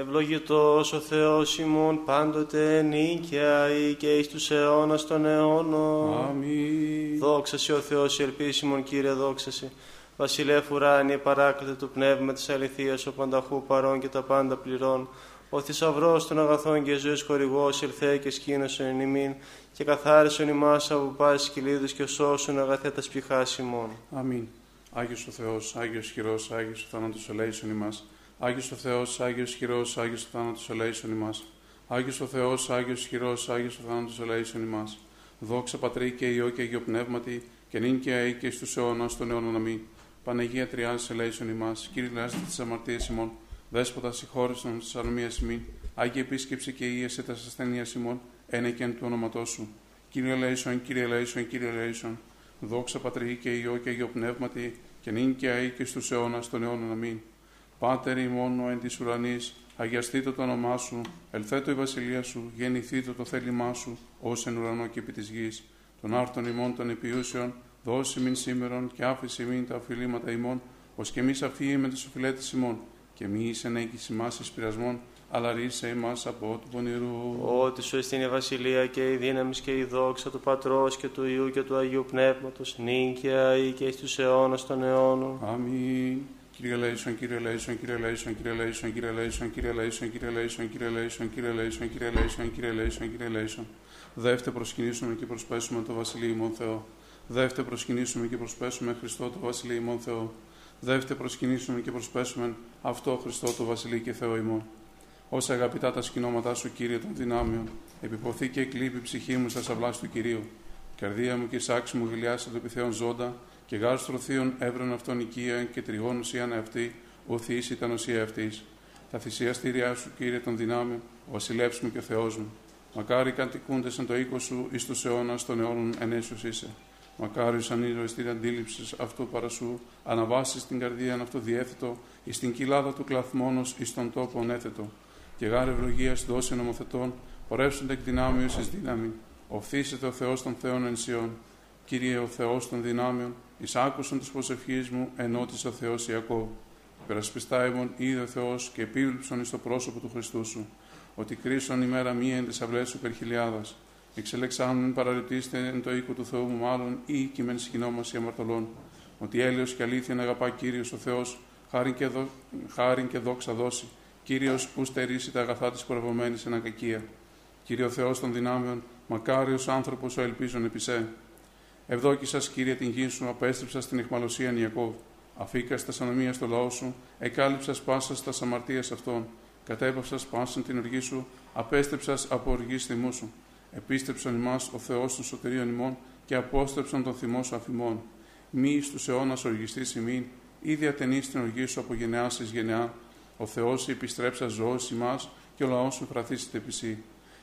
Ευλογητός ο Θεός ημών πάντοτε νίκαια ή και εις τους αιώνας των αιώνων. Αμήν. Δόξα σε ο Θεός η ελπίση μου, Κύριε, δόξα σε. Βασιλεύ ουράνιε παράκλητε του πνεύμα της αληθείας, ο πανταχού παρών και τα πάντα πληρών. Ο θησαυρός των αγαθών και ζωής χορηγός, ελθέ και σκήνωσον εν ημίν, και καθάρισον ημάς από πάση κυλίδους και σώσουν αγαθέτα σπιχάς ημών. Αμήν. Άγιος ο Θεός, Άγιος χειρός, Άγιος ο θάνατος ελέησον ημάς. Άγιος ο Θεός, Άγιος χειρός, Άγιος ο θάνατος ελέησον ημάς. Άγιος ο Θεός, Άγιος χειρός, Άγιος ο θάνατος ελέησον ημάς. Δόξα Πατρί και Υιό και Αγίο Πνεύματι, και νυν και αεί και στους αιώνας των αιώνων αμήν. Παναγία Τριάδης ελέησον ημάς, Κύριε Λάστη της αμαρτίας ημών, Δέσποτα συγχώρησον της αρμίας ημίν, Άγιε επίσκεψη και ίεση τας ασθενεία ημών, ένα και εν του όνοματός σου. Κύριε ελέησον, Κύριε ελέησον, Κύριε ελέησον. Δόξα Πατρί και Υιό και Αγίο Πνεύματι, και νυν και αεί και στους αιώνας των αιώνων αμήν. Πάτερ ημών ο εν της ουρανής, αγιαστήτω το όνομά σου, ελθέτω η βασιλεία σου, γεννηθήτω το θέλημά σου, ως εν ουρανό και επί της γης. Των άρτων ημών των επιούσεων, δώσει μην σήμερον και άφηση μην τα οφειλήματα ημών, ως και μη αφήει με τις οφειλέτες ημών, και μη εις ενέγγις ημάς εις πειρασμών, αλλά ρίσε ημάς από του πονηρού. Ότι σου εστίν η βασιλεία και η δύναμη και η δόξα του Πατρός και του Ιού και του Αγίου Πνεύματος, νίκαια ή και εις τους αιώνας των αιώνων. Αμήν. Κύριε Λέησον, Κύριε Λέησον, Κύριε Λέησον, Κύριε Λέησον, Κύριε Λέησον, Κύριε Λέησον, Κύριε Λέησον, Κύριε Λέησον, Κύριε Λέησον, Κύριε Λέησον, Κύριε Λέησον, Κύριε Λέησον. Δεύτε προσκυνήσουμε και προσπέσουμε το Βασιλείο ημών Θεό. Δεύτε προσκυνήσουμε και προσπέσουμε Χριστό το Βασιλείο ημών Θεό. Δεύτε προσκυνήσουμε και προσπέσουμε αυτό Χριστό το Βασιλείο και Θεό ημών. Όσα αγαπητά τα σκηνώματά σου, Κύριε των δυνάμεων, επιποθεί και εκλείπει η ψυχή μου στα σαυλά του Κυρίου. Καρδία μου και σάξη μου γυλιάσε το επιθέων ζώντα, και γάρστρο θείων έβρον αυτόν οικία και τριγών ουσίαν αυτή, ο Θεής ήταν ουσία αυτής. Τα θυσιαστήριά σου, Κύριε των δυνάμεων, ο βασιλεύς μου και ο Θεός μου. Μακάρι κατοικούνται εν το οίκο σου εις τους αιώνας των αιώνων ενέσιος είσαι. Μακάρι σαν ήρωε την αντίληψης αυτού παρασού, αναβάσεις την καρδία αυτό διέθετο, εις την κοιλάδα του κλαθμόνος εις τον τόπο έθετο. Και γάρε ευλογίας δώσει νομοθετών, πορεύσονται εκ δυνάμεως εις δύναμη. Οφθήσετε ο Θεός των Θεών ενσιών. Κύριε ο Θεός των δυνάμεων, ει άκουσαν τη προσευχή μου, ενώτησε ο Θεός Ιακώβ. Περασπιστά ημών είδε ο Θεός και επίβλεψον εις το πρόσωπο του Χριστού σου. Ότι κρίσον ημέρα μία εν της αυλέ σου υπερχιλιάδας. Εξελεξάμεν παραρριτήστε εν το οίκο του Θεού μου, μάλλον ή κειμέν σκηνόμαση αμαρτωλών. Ότι έλεος και αλήθεια να αγαπά κύριος ο Θεός, χάριν και, δο... χάριν και δόξα δώσει. Κύριος που στερήσει τα αγαθά της προευωμένη εν ακακία. Κύριο Θεός των δυνάμεων, μακάριος άνθρωπος ο ελπίζων επισέ. Ευδόκησα, κύριε, την γη σου, απέστρεψα στην εχμαλωσία Ιακώβ. Αφήκα στα ανομία στο λαό σου, εκάλυψας πάσα στα αμαρτία αυτών. Κατέπαυσα πάσαν την οργή σου, απέστρεψας από οργή θυμού σου. Επίστεψαν ημάς ο Θεός των σωτηρίων ημών και απόστρεψαν τον θυμό σου αφημών. Μη στους αιώνας οργιστή ημίν, ή διατενεί την οργή σου από γενεά ει γενεά. Ο Θεός επιστρέψα ζώο ημάς και ο λαός σου φραθήσεται επί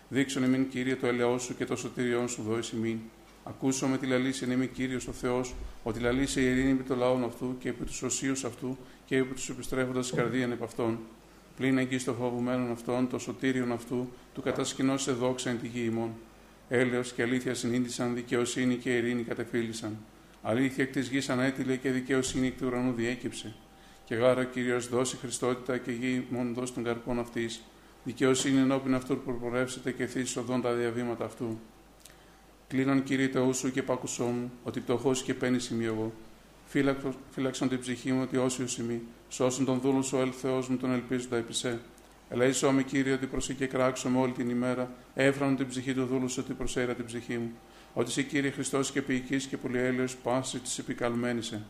Δείξον ημίν, κύριε, το ελαιό σου και το σωτηριόν σου δώσει ημίν. Ακούσω με τη λαλήση εν είμαι κύριος ο Θεός, ότι λαλήσει η ειρήνη επί των λαών αυτού και επί τους οσίους αυτού και επί τους επιστρέφοντας καρδίαν επ' αυτών. Πλην εκεί στο φοβουμένον αυτόν, το σωτήριον αυτού, του κατασκηνώ σε δόξα εν τη γη ημών. Έλεος και αλήθεια συνήντησαν, δικαιοσύνη και ειρήνη κατεφύλησαν. Αλήθεια εκ της γης ανέτειλε και δικαιοσύνη εκ του ουρανού διέκυψε. Και γάρα ο κύριος δώσει Χριστότητα και γη μόνο δώσει των καρπών αυτής. Δικαιοσύνη ενώπιν αυτού που προπορεύσετε και θύσει οδόν τα διαβήματα αυτού. Κλείνον κύριε Θεού σου και πάκουσό μου, ότι πτωχός και παίρνει σημείο εγώ. Φύλαξον την ψυχή μου ότι όσιος σημεί, σώσουν τον δούλο σου, ελ Θεός μου, τον ελπίζοντα επισέ. Ελέησό με κύριε ότι προσήκε κράξω με όλη την ημέρα, έφρανον την ψυχή του δούλου σου ότι προσέρα την ψυχή μου. Ότι σε κύριε Χριστός και ποιητής και πολυέλαιο πάση της επικαλμένησε.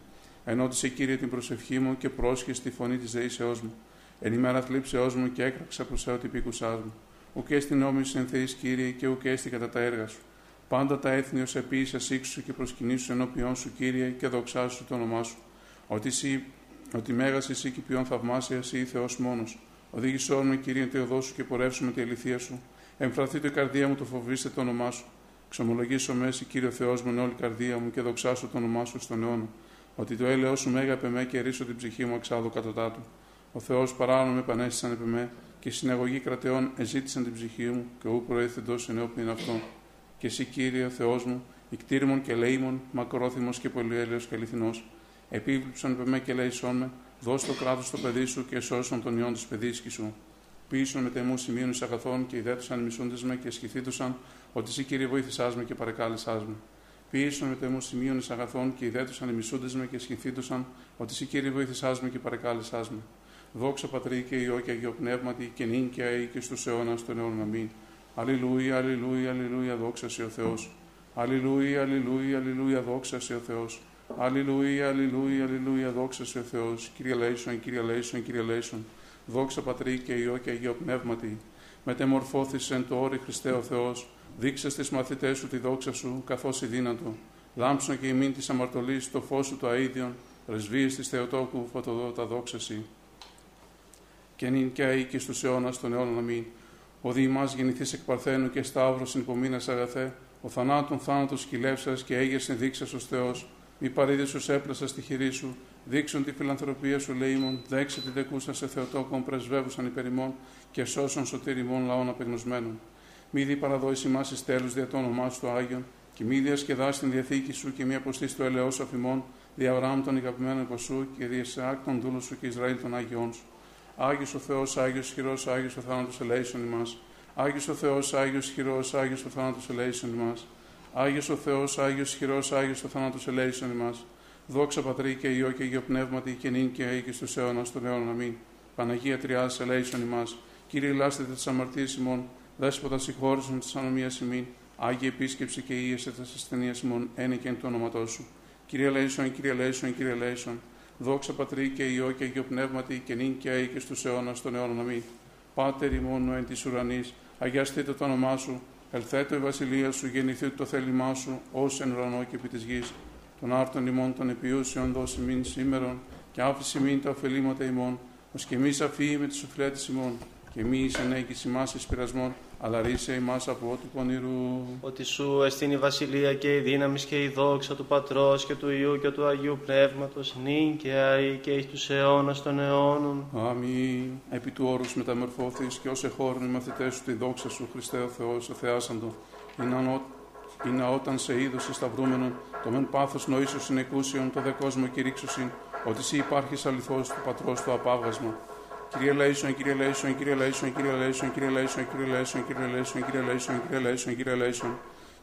Ενώτησε κύριε την προσευχή μου και πρόσχε στη φωνή της δεήσεώς μου. Εν ημέρα θλίψεώς μου και έκραξα προς ότι πήκουσά μου. Ουκέ στην νόμη σου κύριε και ουκέ κατά τα έργα σου. Πάντα τα έθνη ως επίησα σύξου και προσκυνήσου ενώπιον σου, κύριε, και δοξάσου το όνομά σου. Ότι, εσύ, ότι μέγας εσύ και ποιον θαυμάσια ή Θεός μόνος. Οδήγησό με, κύριε, Θεοδό σου και πορεύσουμε τη αληθεία σου. Εμφραθεί το η καρδία μου, το φοβήστε το όνομά σου. Ξομολογήσω μέση, κύριο Θεός μου, με όλη η καρδία μου και δοξάσω το όνομά σου στον αιώνα. Ότι το έλεό σου μέγα επεμέ και ρίσω την ψυχή μου εξάδω κατά του. Ο Θεός παράνομο με επανέστησαν επεμέ και συναγωγή κρατεών εζήτησαν την ψυχή μου και ού προέθεντο ενώπιον αυτών και εσύ Κύριε Θεός μου, ικτήριμον και λέημον, μακρόθυμος και πολυέλεος και αληθινός, επίβλεψον με και λέησόν με, δώσ' το κράτος στο παιδί σου και σώσον τον ιόν της παιδίσκη σου. Ποιήσουν με τεμούς σημείων εις αγαθών και ιδέτουσαν μισούντες με και σχηθήτουσαν ότι εσύ κύριε βοήθησάς με και παρεκάλεσάς με. Ποιήσουν με τεμούς σημείων εις αγαθών και ιδέτουσαν μισούντες με και σχηθήτουσαν ότι εσύ κύριε βοήθησάς με και παρεκάλεσάς με. Δόξα Πατρί και Υιό και Αγίο Πνεύματι και νυν και αή και στους αιώνας των αιώνων αμήν. Αλληλούια, αλληλούια, αλληλούια, δόξα σε ο Θεός. Αλληλούια, αλληλούια, αλληλούια, δόξα σε ο Θεός. Αλληλούια, αλληλούια, αλληλούια, δόξα σε ο Θεός. Κύριε Λέισον, Κύριε Λέισον, Κύριε Λέισον. Δόξα Πατρί και Υιό και Αγίο Πνεύματι. Μετεμορφώθησεν το όρι Χριστέ ο Θεός. Δείξε στις μαθητές σου τη δόξα σου, καθώς η δύνατο. Λάμψον και ημίν της αμαρτωλής, το φως σου το αΐδιον, πρεσβείες της Θεοτόκου, φωτοδότα δόξαση. Και νυν και αεί και στους αιώνας των αιώνων αμήν. Ο διημάς γεννηθείς εκ Παρθένου και Σταύρος υπομείνας αγαθέ, ο θανάτων θάνατος σκυλεύσας και έγερσεν δείξας ως Θεός, μη παρήδησος έπλασα στη χειρή σου, δείξουν τη φιλανθρωπία σου λέιμον, δέξε τη δεκούσα σε Θεοτόκον πρεσβεύουσαν υπερημών και σώσον σωτήριμών λαών απεγνωσμένων. Μη δι παραδόηση μας εις τέλους δια το όνομά σου το Άγιον, και μη διασκεδάσει την διαθήκη σου και μη αποστήσει το ελαιός αφημών, δια Αβραάμ τον αγαπημένο υποσού και δια Ισαάκ τον δούλο σου και Ισραήλ των Άγιών σου. Άγιος ο Θεός, Άγιος χειρός, Άγιος ο θάνατος ελέησον ημάς. Άγιος ο Θεός, Άγιος χειρός, Άγιος ο θάνατος ελέησον ημάς. Άγιος ο Θεός, Άγιος χειρός, Άγιος ο θάνατος ελέησον ημάς. Δόξα Πατρί και Υιό και Υιό Πνεύματι και νυν και αή και στους αιώνας των αιώνων αμήν. Παναγία Τριάς ελέησον ημάς. Κύριε λάστετε τις αμαρτίες ημών, δέσποτα συγχώρησον τις ανομίες ημών. Άγιε επίσκεψη και ίεσε τις ασθενείες ημών, ένε και εν το όνοματό σου. Κύριε Λέησον, Κύριε Λέησον, Κύριε Λέησον. Δόξα Πατρί και Υιό και Αγίο Πνεύματι και νυν και αή και στους αιώνας των αιώνων αμήν. Πάτερ ημών εν της ουρανής, αγιαστείτε το όνομά σου, ελθέτω η βασιλεία σου, γεννηθείτε το θέλημά σου, ως εν ουρανό και επί της γης. Των άρτων ημών των επιούσεων δώσει μην σήμερον, και άφηση μην τα ωφελήματα ημών, ως και εμείς αφήγη με τις οφειλέτες ημών, και μη εις ενέγγις ημάς εις πειρασμών, αλλά ρίσε ημάς από ό,τι πονηρού. Ότι σου εστίν η βασιλεία και η δύναμη και η δόξα του Πατρός και του Υιού και του Αγίου Πνεύματος, νυν και αή και εις τους αιώνας των αιώνων. Αμήν. Επί του όρους μεταμορφώθης και ως εχώρουν οι μαθητές σου τη δόξα σου, Χριστέ ο Θεός, ο Θεάσαντο. Είναι, ανώ, είναι όταν σε είδος σταυρούμενον, το μεν πάθος νοήσου συνεκούσιον, το δε κόσμο κηρύξουσιν, ότι εσύ υπάρχεις αληθώς του Πατρός του απάβγασμα. Κύριε Λέισον, Κύριε Λέισον, Κύριε Λέισον, Κύριε Λέισον, Κύριε Λέισον, Κύριε Λέισον, Κύριε Λέισον, Κύριε Λέισον, Κύριε Λέισον, Κύριε Λέισον.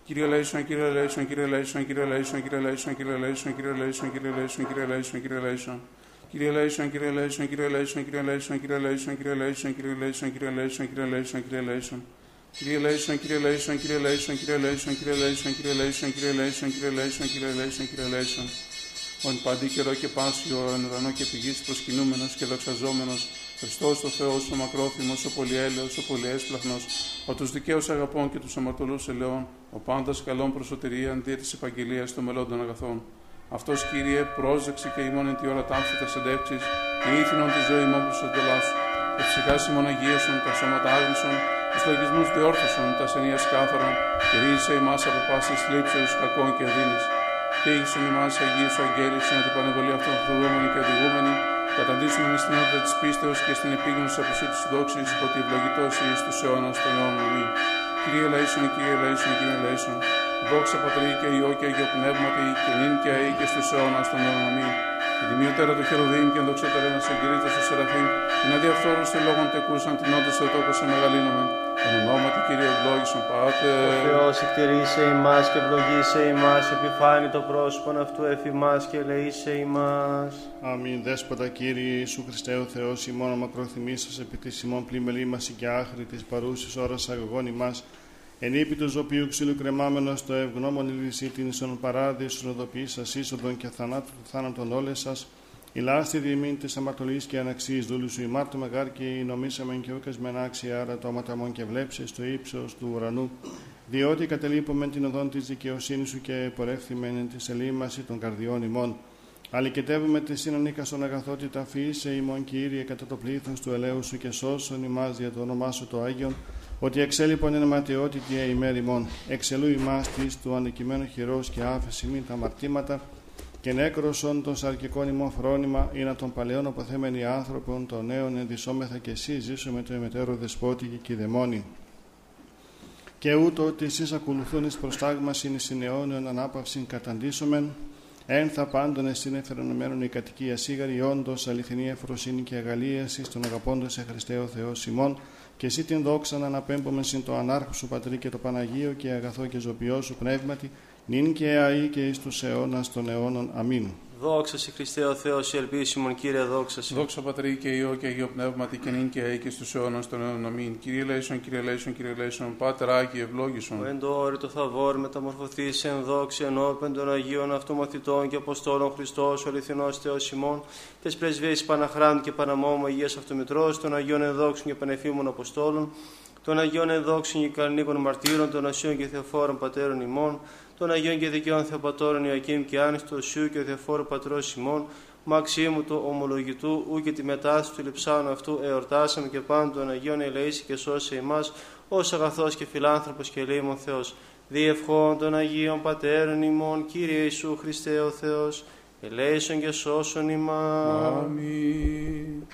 Κύριε Λέισον, Κύριε Λέισον, Κύριε Λέισον, Κύριε Λέισον, Κύριε Λέισον, Κύριε Λέισον, Κύριε Λέισον, Κύριε Λέισον, Κύριε Λέισον, Κύριε Λέισον. Κύριε Λέισον, Κύριε Λέισον, Κύριε Λέισον, Κύριε Λέισον, Κύριε Λέισον, Κύριε Λέισον, Κύριε Λέισον, Κύριε Λέισον, Κύριε Λέισον, Κύριε Λέισον. Κύριε Λέισον, Κύριε Λέισον, Κύριε Λέισον, Κύριε Λέισον, Κύριε Λέισον, Κύριε Λέισον, Κύριε Λέισον, Κύριε Λέισον, Κύριε Λέισον, Κύριε Λέισον. Ον παντή καιρό και πάσιο, εν ουρανό και πηγής προσκυνούμενος και δοξαζόμενος, Χριστός ο Θεός, ο μακρόθυμος, ο πολυέλεος, ο πολυέσπλαχνος, ο τους δικαίους αγαπών και τους αμαρτωλούς ελαιών, ο πάντας καλών προσωτηρία αντί της επαγγελίας των μελών αγαθών. Αυτός, Κύριε, πρόσδεξε και ημών εν τη ώρα τάφη τα σεντεύξεις και ήθινον τη ζωή μου όπως εντολάς σου. Και ψυχά ημών αγίασον, τα σώματα άγνησον, τους λογισμούς διόρθωσον, τα ασθενείας κάθαρον, και ρίζησε ημάς από πάσης θλίψεως, κακών και αδίνης. Και ήγησον ημάς Αγίου σου αγγέλης, να την πανεβολή αυτών φρουρούμενη και οδηγούμενη, καταντήσουμε στην όρτα της πίστεως και στην επίγνωση αποσύ της δόξης, ότι ευλογητός εις τους αιώνας των αιώνων αμήν. Κύριε Λέησον, Κύριε Λέησον, Κύριε Λέησον, δόξα Πατρί και Υιό και Αγίο Πνεύματι, και νυν και αή και στους αιώνας των αιώνων αμήν. Και τιμιωτέρα του χερουβίμ και ενδοξότερα να συγκρίτω στο Σεραφείμ, την αδιαφθόρους των λόγων τεκούσαν την όντως Θεοτόκο σε μεγαλύνομεν. Εν ονόματι Κύριε ευλόγησον Πάτε. Ο Θεός εκτηρήσε ημάς και ευλογήσε ημάς, επιφάνει το πρόσωπον αυτού εφημάς και ελεήσε ημάς. Αμήν. Δέσποτα Κύριε Ιησού Χριστέ ο Θεός, ημών μακροθυμίσας επί της ημών πλημελή μας και άχρη της παρούσης ώρας αγωγών ημάς, εν ύπη του ζωπίου ξύλου κρεμάμενος το ευγνώμων ηλυσί την ισον παράδεισον οδοποιής σας είσοδον και θανάτου του θάνατον όλες σας, η λάστη διημήν της αμαρτωλής και αναξής δούλου σου ημάρτου μεγάρ και η νομίσαμεν και ούκας μεν άξια άρα το άματαμον και βλέψεις το ύψος του ουρανού, διότι κατελείπομεν την οδόν της δικαιοσύνης σου και πορεύθυμεν εν της ελίμαση των καρδιών ημών. Αλικετεύουμε τη σύνονίκα στον αγαθότητα φύσε ημών Κύριε κατά το πλήθος του ελαίου σου και σώσον ημάς για το όνομά σου το Άγιον, ότι εξέλιπον εν ματαιότητη ημέρ ημών. Εξελού ημάς της του ανεκειμένου χειρός και άφεση μην τα μαρτήματα, και νέκροσον των σαρκικών ημών φρόνημα, ή να των παλαιών αποθέμενοι άνθρωπων, των νέων ενδυσόμεθα και εσύ ζήσουμε το εμετέρο δεσπότη και δαιμόνι. Και ούτω ότι εσείς ακολουθούν εις προστάγμασιν εις αιώνιον ανάπαυσιν καταντήσομεν, Ένθα πάντων εστίν εφερονωμένων η κατοικία σίγαρη, όντως αληθινή εφροσύνη και αγαλίασης στον αγαπώντο σε Χριστέ ο Θεός ημών, και εσύ την δόξα να αναπέμπουμε συν το ανάρχο σου πατρί και το Παναγίο και αγαθό και ζωπιό σου πνεύματι, νυν και αή και εις τους αιώνας των αιώνων. Αμήν. Δόξα σε Χριστέ ο Θεός, η ελπίσιμον Κύριε, δόξα σε. Δόξα Πατρί και Υιό και Αγίο Πνεύματι και νυν και αή και στους αιώνας των αιώνων. Αμήν. Κύριε Λέησον, Κύριε Λέησον, Κύριε Λέησον, Πάτερ Άγιε ευλόγησον. Ο εν το όρη το θαβόρ μεταμορφωθείς εν δόξη ενώπεν των Αγίων Αυτομαθητών και Αποστόλων Χριστός, ο αληθινός Θεός ημών, τες πρεσβείες Παναχράντου και Παναμόμου Αγίας Αυτομητρός, των Αγίων Ενδόξων και Πανεφήμων Αποστόλων, των Αγίων Ενδόξων και Καρνίκων Μαρτύρων, των Ασίων και Θεοφόρων Πατέρων ημών, των Αγίων και Δικαίων Θεοπατώρων Ιωακήμ και Άνιστο Σιού και Θεοφόρου Πατρός ημών, Μαξίμου του ομολογητού, ου και τη μετάσταση του λειψάνου αυτού εορτάσαμε και πάντων των Αγίων ελεήσει και σώσε ημάς, ως αγαθός και φιλάνθρωπος και λίμων Θεός. Διευχών των Αγίων Πατέρων ημών, Κύριε Ιησού Χριστέ ο Θεός, ελέησον και σώσον ημάς. Αμήν.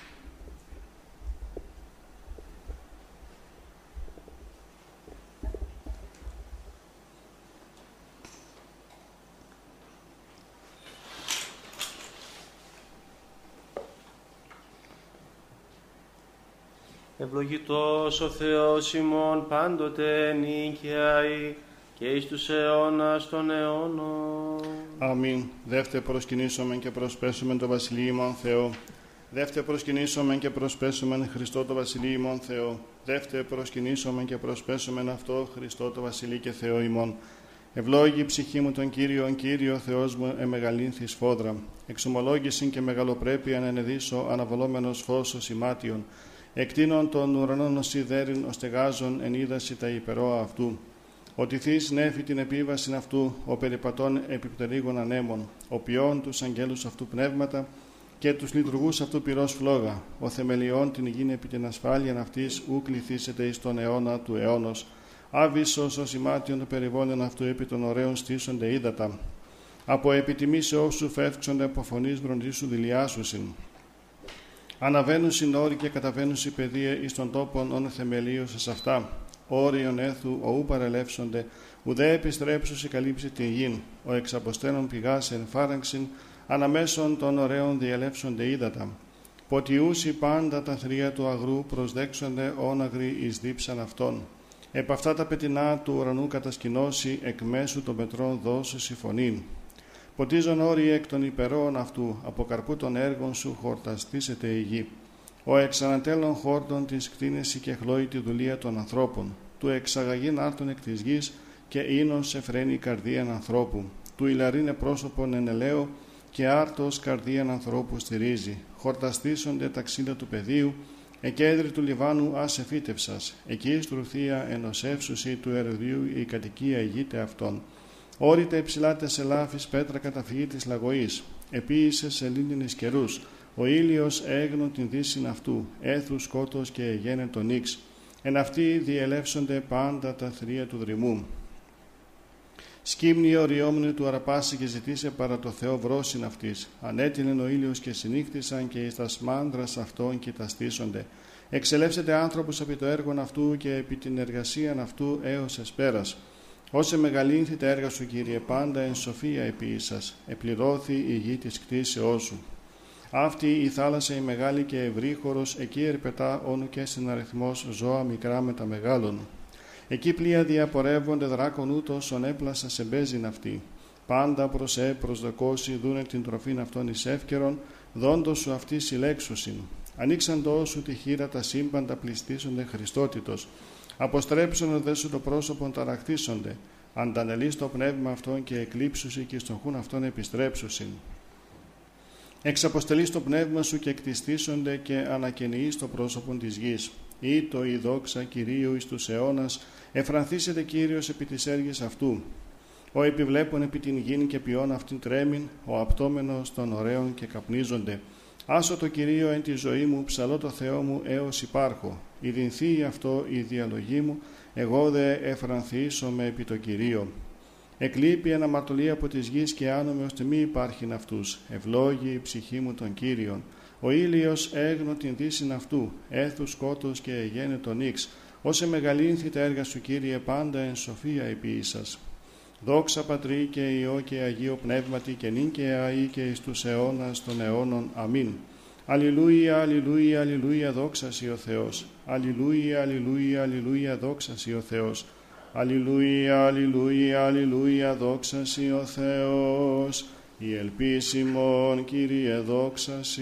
Ευλογητός ο Θεός ημών πάντοτε νίκαιαη και εις τους αιώνας των αιώνων. Αμήν. Δεύτε προσκυνήσομεν και προσπέσομεν το Βασιλείο ημών Θεό. Δεύτε προσκυνήσομεν και προσπέσομεν Χριστό το Βασιλείο ημών Θεό. Δεύτε προσκυνήσομεν και προσπέσομεν αυτό Χριστό το Βασιλείο και Θεό ημών. Ευλόγη η ψυχή μου τον Κύριον, Κύριο Θεός μου εμεγαλύνθης σφόδρα. Εξομολόγησιν και μεγαλοπρέπεια να ενεδίσω αναβολόμενος φως ημάτιον. Εκτείνων των ουρανών ως σιδέριν ως τεγάζων εν είδαση τα υπερόα αυτού. Ότι θείς νέφη την επίβαση αυτού, ο περιπατών επιπτερίγων ανέμων, ο ποιόν τους αγγέλους αυτού πνεύματα και τους λειτουργούς αυτού πυρός φλόγα, ο θεμελιών την υγιήν επί την ασφάλεια αυτής ου κληθήσετε εις τον αιώνα του αιώνος. Άβυσος ως ημάτιον το περιβόλαιο αυτού επί των ωραίων στήσονται ύδατα. Από επιτιμήσεώς σου φεύξονται από φωνής βροντίσου δηλιάσουσιν. Αναβαίνουν συνόροι και καταβαίνουν οι παιδεία εις των τόπων όν θεμελίωσες σε αυτά. Όριον έθου οού παρελεύσονται, ουδέ επιστρέψου καλύψει την γην. Ο εξαποστένων πηγάς εν φάραξιν, αναμέσων των ωραίων διαλεύσονται ύδατα. Ποτιούσι πάντα τα θρία του αγρού προσδέξονται όναγροι εις δίψαν αυτών. Επ' αυτά τα πετεινά του ουρανού κατασκηνώσει εκ μέσου των πετρών δώσου φωνήν. Ποτίζον όροι εκ των υπερών αυτού, από καρπού των έργων σου χορταστήσετε η γη. Ο εξανατέλων χόρτων της κτίνεση και χλώει τη δουλεία των ανθρώπων. Του εξαγαγήν άρτων εκ της γης και ίνον σε φρένει η καρδίαν ανθρώπου. Του ηλαρίνε πρόσωπον εν ελαίο και άρτος καρδίαν ανθρώπου στηρίζει. Χορταστήσονται τα ξύλα του πεδίου, εκέντρη του Λιβάνου άσε φύτευσας. Εκεί στρουθία ενωσεύσουση του ερδίου η κατοικία ηγείται αυτών. Όρητα υψηλάτε σε λάφης πέτρα καταφυγή της λαγωής. Επίησε σε λίνινες καιρούς. Ο ήλιος έγνω την δύση αυτού. Έθου σκότος και γένε τον ίξ. Εν αυτοί διελεύσονται πάντα τα θρία του δρυμού. Σκύμνη οριόμνη του αραπάσει και ζητήσε παρά το Θεό βρόσιν αυτής. Ανέτεινεν ο ήλιος και συνύχτησαν και εις τα σμάνδρας αυτών και τα στήσονται. Εξελεύσετε άνθρωπος επί το έργο αυτού και επί την εργασία αυτού έως εσπέρας. Όσε μεγαλύνθη τα έργα σου, Κύριε, πάντα εν σοφία επί σας, επληρώθη η γη της κτήσεώς σου. Αυτή η θάλασσα η μεγάλη και ευρύχωρος, εκεί ερπετά όνου και συναριθμός ζώα μικρά με τα μεγάλων. Εκεί πλοία διαπορεύονται δράκον ούτως ον έπλασα σε μπέζιν αυτή. Πάντα προς ε προσδοκώσει δούνε την τροφήν αυτών εις εύκαιρον, δόντος σου αυτή συλλέξουσιν. Ανοίξαντό σου τη χείρα τα σύμπαντα πληστήσονται Χριστότητος. Αποστρέψουν δε σου το πρόσωπο ταραχτήσονται. Αντανελεί το πνεύμα αυτόν και εκλείψουσι και στον χούν αυτόν επιστρέψουσιν. Εξαποστελεί το πνεύμα σου και εκτιστήσονται και ανακαινεί το πρόσωπο της γης. Ή το η δόξα Κυρίου εις τους αιώνας, εφρανθήσετε Κύριος επί της έργης αυτού. Ο επιβλέπων επί την γην και ποιόν αυτήν τρέμην, ο απτόμενος των ωραίων και καπνίζονται. Άσο το Κυρίο εν τη ζωή μου, ψαλώ το Θεό μου έως υπάρχω. Ιδινθεί αυτό η διαλογή μου, εγώ δε εφρανθήσω επί το Κυρίο. Εκλείπει αναμαρτωλή από της γης και άνομαι ώστε μη υπάρχειν αυτούς. Ευλόγη η ψυχή μου των Κύριων. Ο ήλιος έγνω την δύση αυτού, έθους σκότος και εγένε τον ίξ. Όσε μεγαλύνθη τα έργα σου Κύριε πάντα εν σοφία επί σας. Δόξα Πατρί και Υιό και Αγίο Πνεύματι και νυν και αεί και εις τους αιώνας των αιώνων. Αμήν. Αλληλούια, αλληλούια, αλληλούια, δόξα Σοι ο Θεός. Αλληλούια, αλληλούια, αλληλούια, δόξα Σοι ο Θεός. Αλληλούια, αλληλούια, αλληλούια, δόξα Σοι ο Θεός. Η ελπίσιμον, Κύριε, δόξα Σοι.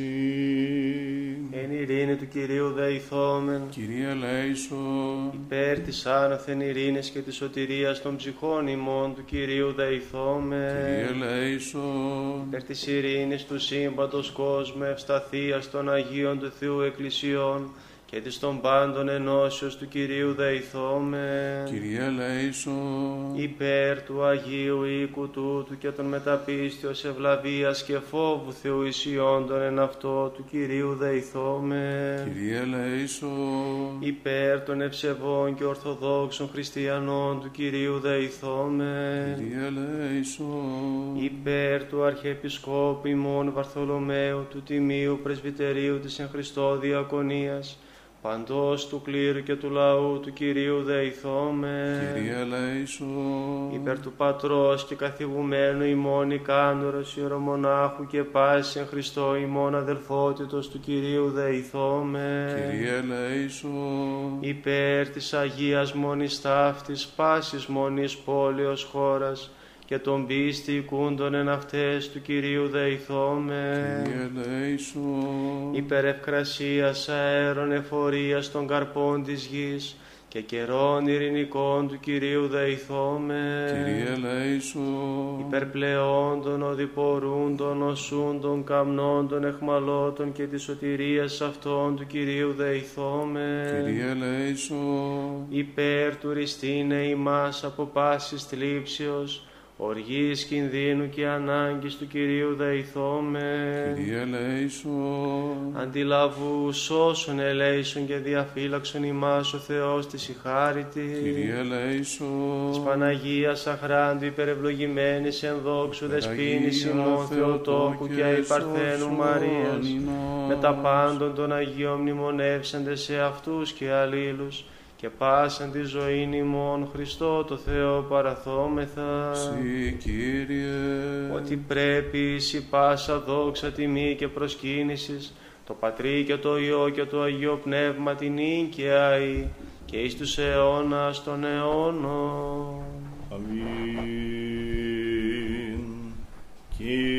Εν ειρήνη του Κυρίου δεηθόμεν, Κυρία Λέησον, υπέρ της άνωθεν ειρήνης και της σωτηρίας των ψυχών ημών του Κυρίου δεηθόμεν. Κυρία Λέησον, Υπέρ της ειρήνης του σύμπαντος κόσμου ευσταθίας των Αγίων του Θεού Εκκλησιών και της των πάντων ενώσεως του Κυρίου δεηθόμεν. Κυρία Λέησον, Υπέρ του Αγίου οίκου τούτου και των μεταπίστεως ευλαβίας και φόβου Θεού ισιόντων εν αυτό του Κυρίου δεηθόμεν. Κυρία Λέησον, Υπέρ των ευσεβών και ορθοδόξων χριστιανών του Κυρίου δεηθόμεν. Κυρία Λέησον, Υπέρ του Αρχιεπισκόπου ημών Βαρθολομαίου του Τιμίου Πρεσβυτερίου της εν Χριστώ Διακονίας, παντός του κλήρου και του λαού του Κυρίου δεηθόμεν. Κυρία Λέησον, Υπέρ του Πατρός και καθηγουμένου ημών ικάνωρος ιερομονάχου και πάσης εν Χριστώ ημών αδελφότητος του Κυρίου δεηθόμεν. Κυρία Λέησον, Υπέρ της Αγίας Μονής Ταύτης, πάσης Μονής πόλεως χώρας και των πίστη οικούντων εν αυτές του Κυρίου δεηθόμεν. Κυρία Λέησον, Υπέρ ευκρασίας αέρων εφορίας των καρπών της γης και καιρών ειρηνικών του Κυρίου δεηθόμεν. Κυρία Λέησον, Υπερπλεόντων, οδηπορούντων, οσούντων, καμνόντων, εχμαλώτων και της σωτηρίας αυτών του Κυρίου δεηθόμεν. Κυρία Λέησον, Υπέρ του ριστήνε ημάς από πάσης θλίψεως, οργής κινδύνου και ανάγκης του Κυρίου δεηθόμεν. Κυρία Λέησον, Αντιλαβού όσων ελέησον και διαφύλαξον ημάς ο Θεός της η χάρητη. Κυρία Λέησον, Της Παναγίας αχράντου υπερευλογημένης εν δόξου δεσπίνης ημών Θεοτόκου και αϊπαρθένου Μαρίας, με τα πάντων των Αγίων μνημονεύσαντε σε αυτούς και αλλήλους, και πάσαν τη ζωή ημών Χριστό το Θεό παραθόμεθα. Συ Κύριε, Ότι πρέπει η πάσα δόξα τιμή και προσκύνησης, το Πατρί και το Υιό και το Αγίο Πνεύμα την και αη, και εις τους αιώνας των αιώνων. Αμήν. Κύριε,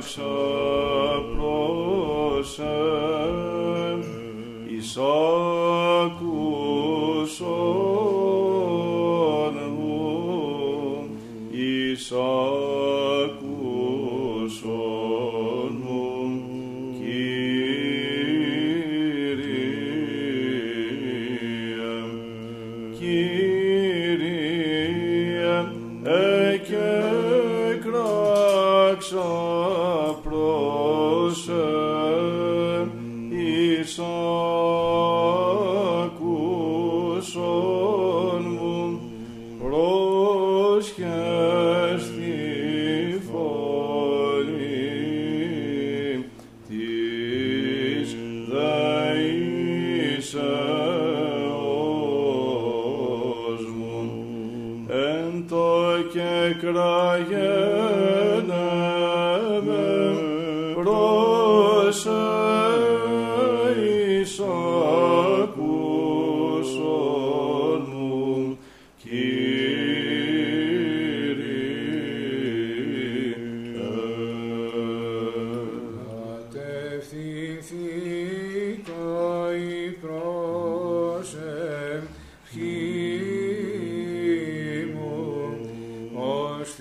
εκέκραξα προς εμ, εις άκουσον μου, εις άκουσον μου ως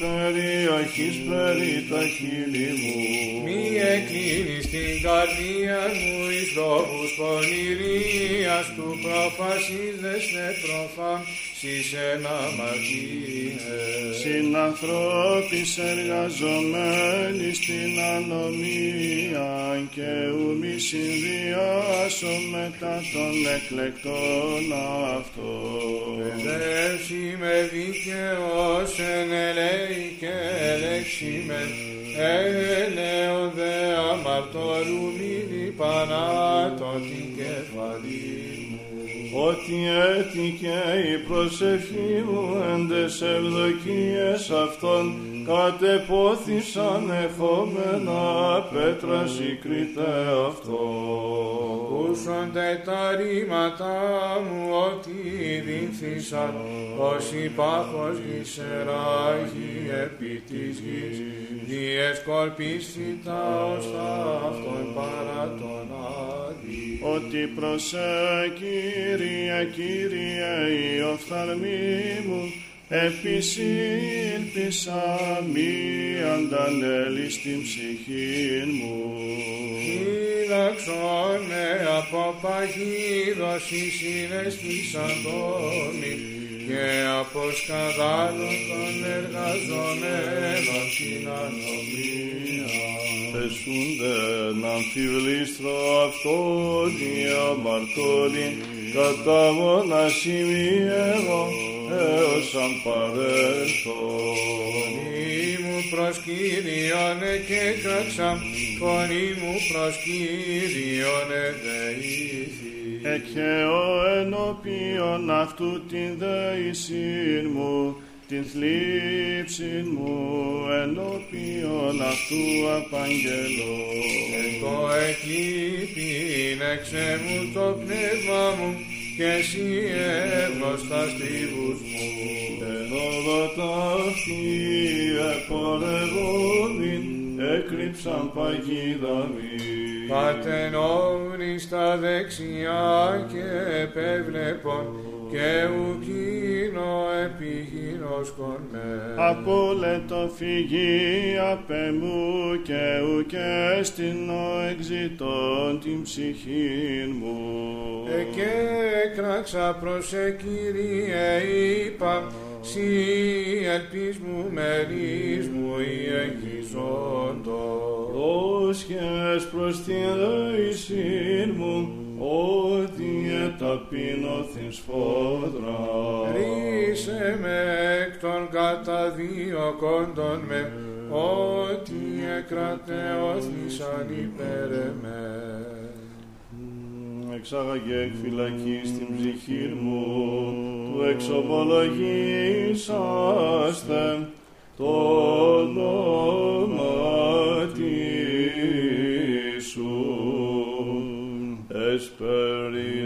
περιοχής περί τα χείλη μου. Μη εκλείνεις την καρδία μου εις λόγους πονηρίας του προφασείς δεσμε προφάσεις εν αμαρτίες. Συνανθρώπης εργαζομένοι στην ανομία και ου μη συνδυάσω μετά των εκλεκτών αυτών. Παιδεύσει με δίκαιος εν ελέη και ελέξη με έλεον δε αμαρτωρού μη διπανάτων την κεφαλή μου. Ότι έτυχε η προσευχή μου εν τες ευδοκίες αυτών κατεπόθησαν εχόμενα πέτρα συγκρίτε αυτό. Ακούσονται τα ρήματα μου ότι δίνθησαν ως υπάχος γησεράγει επί της γης διεσκορπίσθητα ως αυτόν παρά τον Άδη. Ότι προσέ Κύριε, Κύριε η οφθαλμή μου επισήλπισα μη αντανέλη στην ψυχή μου. Φύλαξον με από παγίδος η συναισθήσαν τόμη και από σκανδάλων των εργαζομένων την ανομία. Πεσούνται να αμφιβλήστρο αυτόν η αμαρτώλη κατά μονασίμη εγώ έως αν παρέλθω. Φωνή μου προς Κύριον και κράξα, φωνή μου προς Κύριον εδεήθη. Εκχαιώ ενώπιον αυτού την δέησιν μου, την θλίψην μου ενώπιον αυτού απαγγελώ. Το εκλείπειν εξέ μου το πνεύμα μου και εσύ εύνοστα στίβους μου. Ενόδοτα αυτοί επορευόμην, έκρυψαν παγίδα μη. Κατενόμνη στα δεξιά και επέβλεπον και ουκίνο επιγίνος κονέ. Απόλετο φυγή απ' μου και ουκέ στην ο εξητών την ψυχήν μου. Ε, και έκραξα προς ε, Κύριε είπα, σύ ελπίς μου μερίς μου η εγγυζόντο. Πρόσχες προς την δέησήν μου, ότι εταπείνωθην σφόδρα. Ρίσε με εκ των καταδίωκοντων με, ότι εκρατεώθησαν υπέρ εμέ. Εξάγαγε εκ φυλακής την ψυχή μου, του εξομολογήσαστε το όνομα Esprit.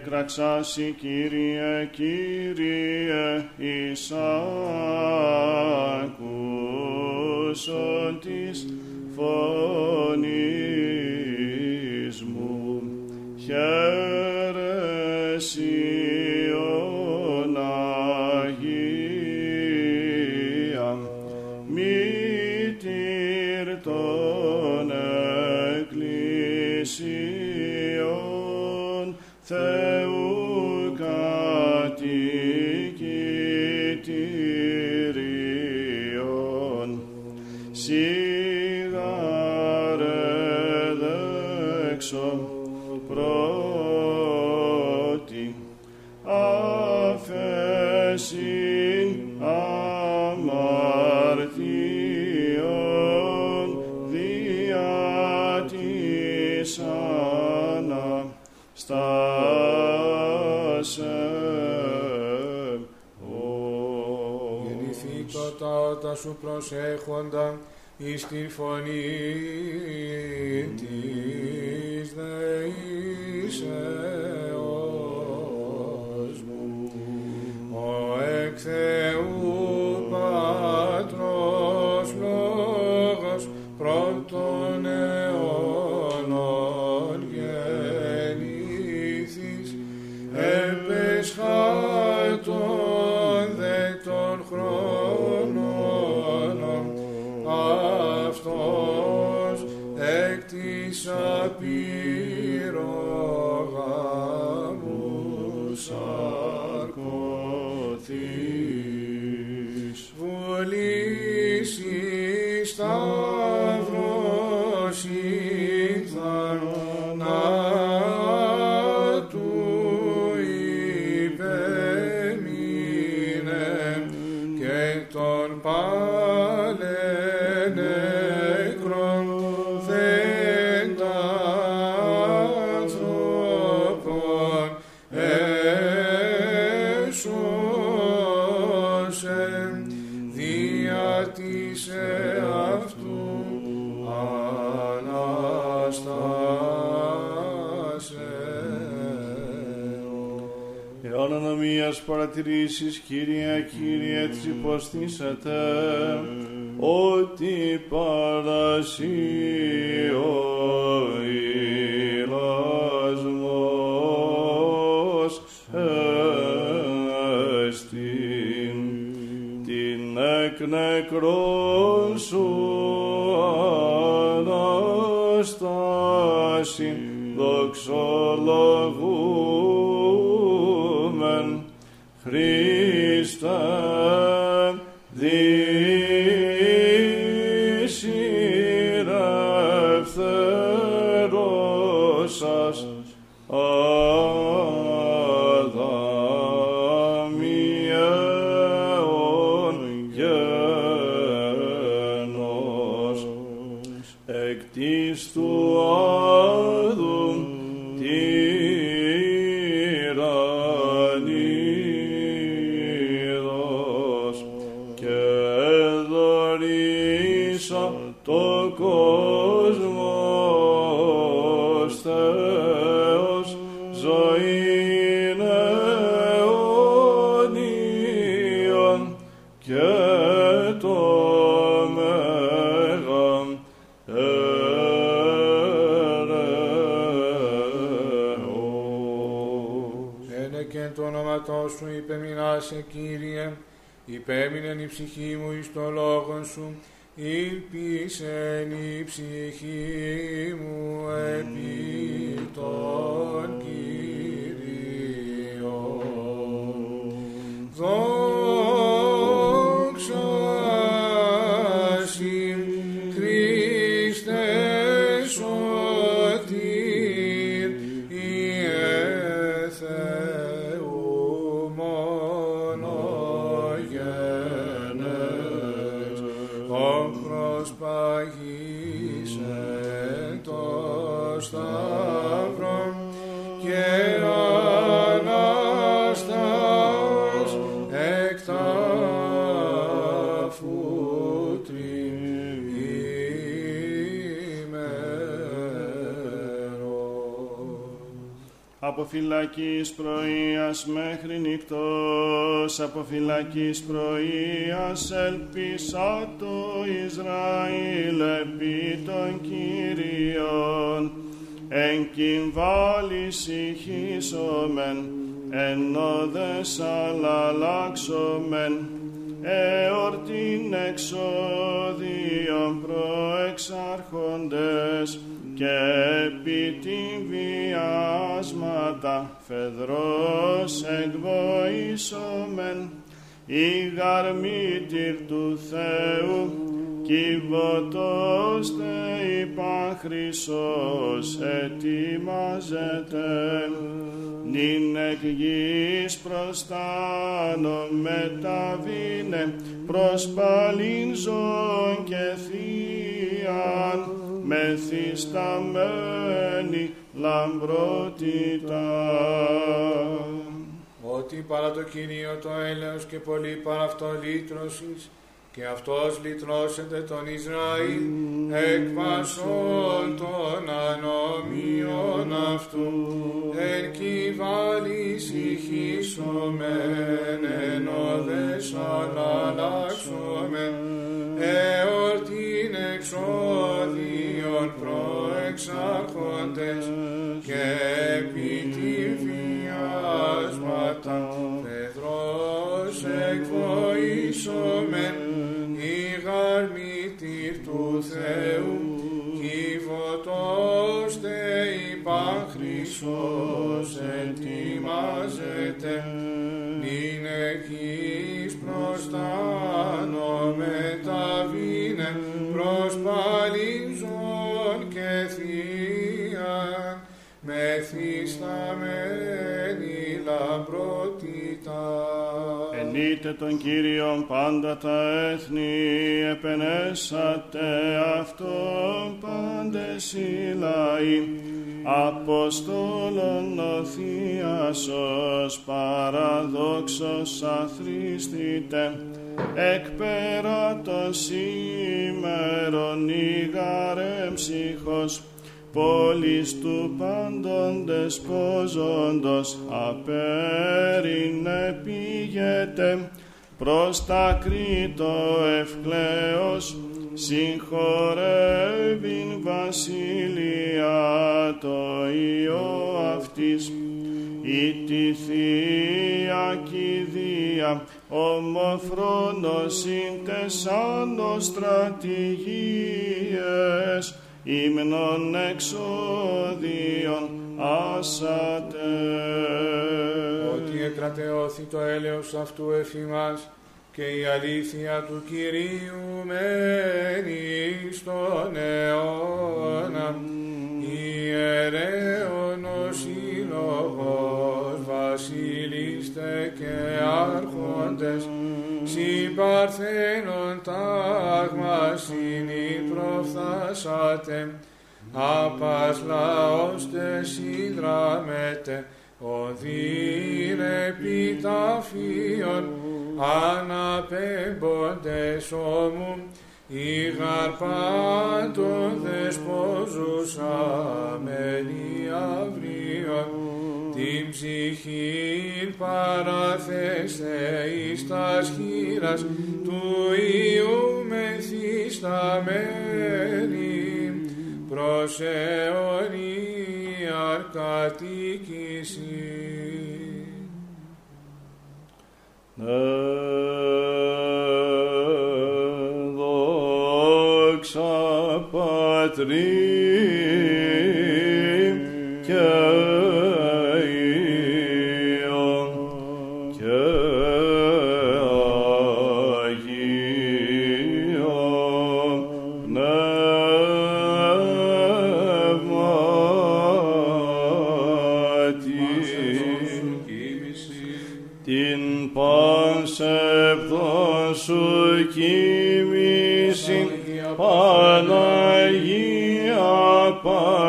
Εκραξάσι Κύριε, Κύριε, Ισάν. εις την φωνή της δεήσεως. επίσης Κύριε Κύριε εξυποστήσατε ότι παρασύω ηλασμός εστιν την εκ νεκρών σου Αναστάσιν δοξολογούμεν Christ. Η ψυχή μου εις το λόγο σου, ήλπισεν η ψυχή προσπαγήσε το στάδιο από φυλακής πρωίας μέχρι νυχτός, από φυλακής πρωίας ελπίσα το Ισραήλ επί των Κύριων. Εν κυμβάλης ηχήσομεν, εν όδες αλλάξομεν, εορτήν εξόδιον προεξάρχοντες, και επί την βιάσματα φεδρός εκβοήσομεν η γαρμήτηρ του Θεού κυβωτός τε είπα Χρυσός ετοιμάζεται. Νυν εκ γης προστάνω μεταβήνε προς παλήν ζών και θείαν μεθυσταμένη λαμπρότητα. Ότι παρά το Κυρίο το έλεος και πολύ παρά αυτό λύτρωσης, και αυτός λυτρώσεται τον Ισραήλ εκ πασών των ανομίων αυτού εν κυβάλης ηχήσομεν εν όδες αλλάξομεν εορτήν εξώδιον προεξάρχοντες Ενείτε τον Κύριον πάντα τα έθνη, επενέσατε αυτόν πάντες οι λαοί. Αποστόλων ο Θείασος παραδόξος αθρίστητε, εκ πέρα των σήμερων ήγαρε ψυχος, πόλης του πάντων δεσπόζοντος απέρινε πήγεται. Προς τα Κρήτο ευκλέος συγχωρεύειν βασιλεία το Υιό αυτής. Η τη Θεία Κηδεία ομοφρόνος συν τεσσάνος στρατηγίες ύμνων εξώδιων άσατε. Ότι εκρατεώθη το έλεος αυτού εφημάς και η αλήθεια του Κυρίου μένει στον αιώνα. Ιερέων ο σύλλογος, βασιλείστε και άρχοντες, συμπαρθένων τάγμα συνυπροφθάσατε, απας λαός τε συνδραμέτε, οδύρ επιταφίων, αναπέμποντες όμου, η γαρπάντων δεσποζούσαμενη αύριον, την ψυχή παραθέστε εις τας χείρας του Υιού μεθυσταμένη προς αιωνία κατοίκηση. δόξα Πατρί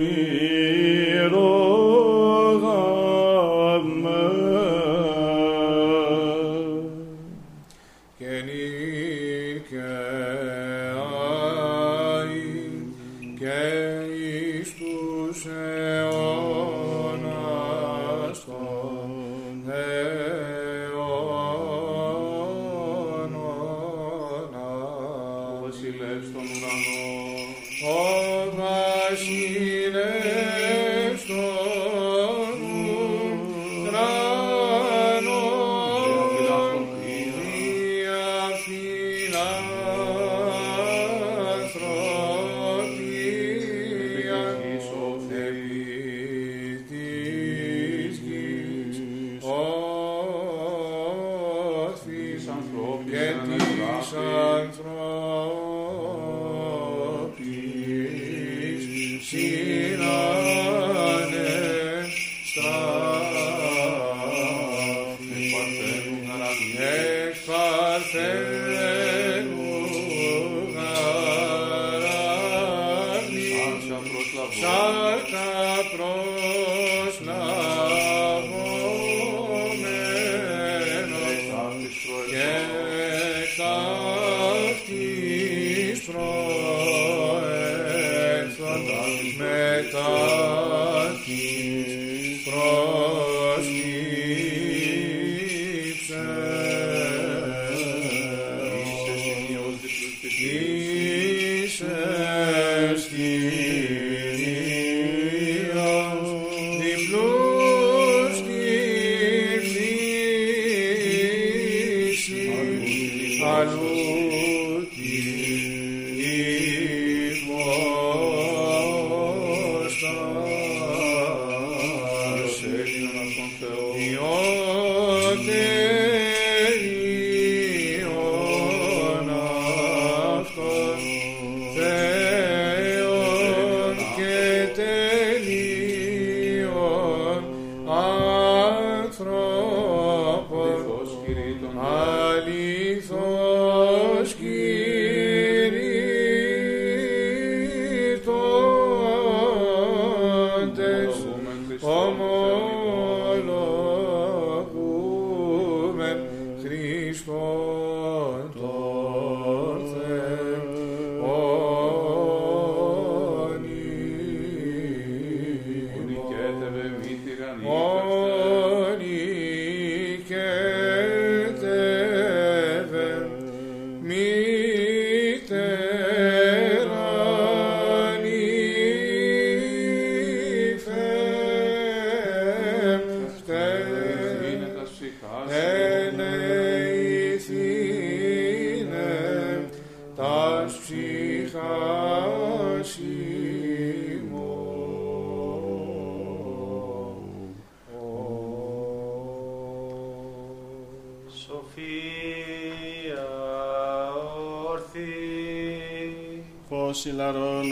me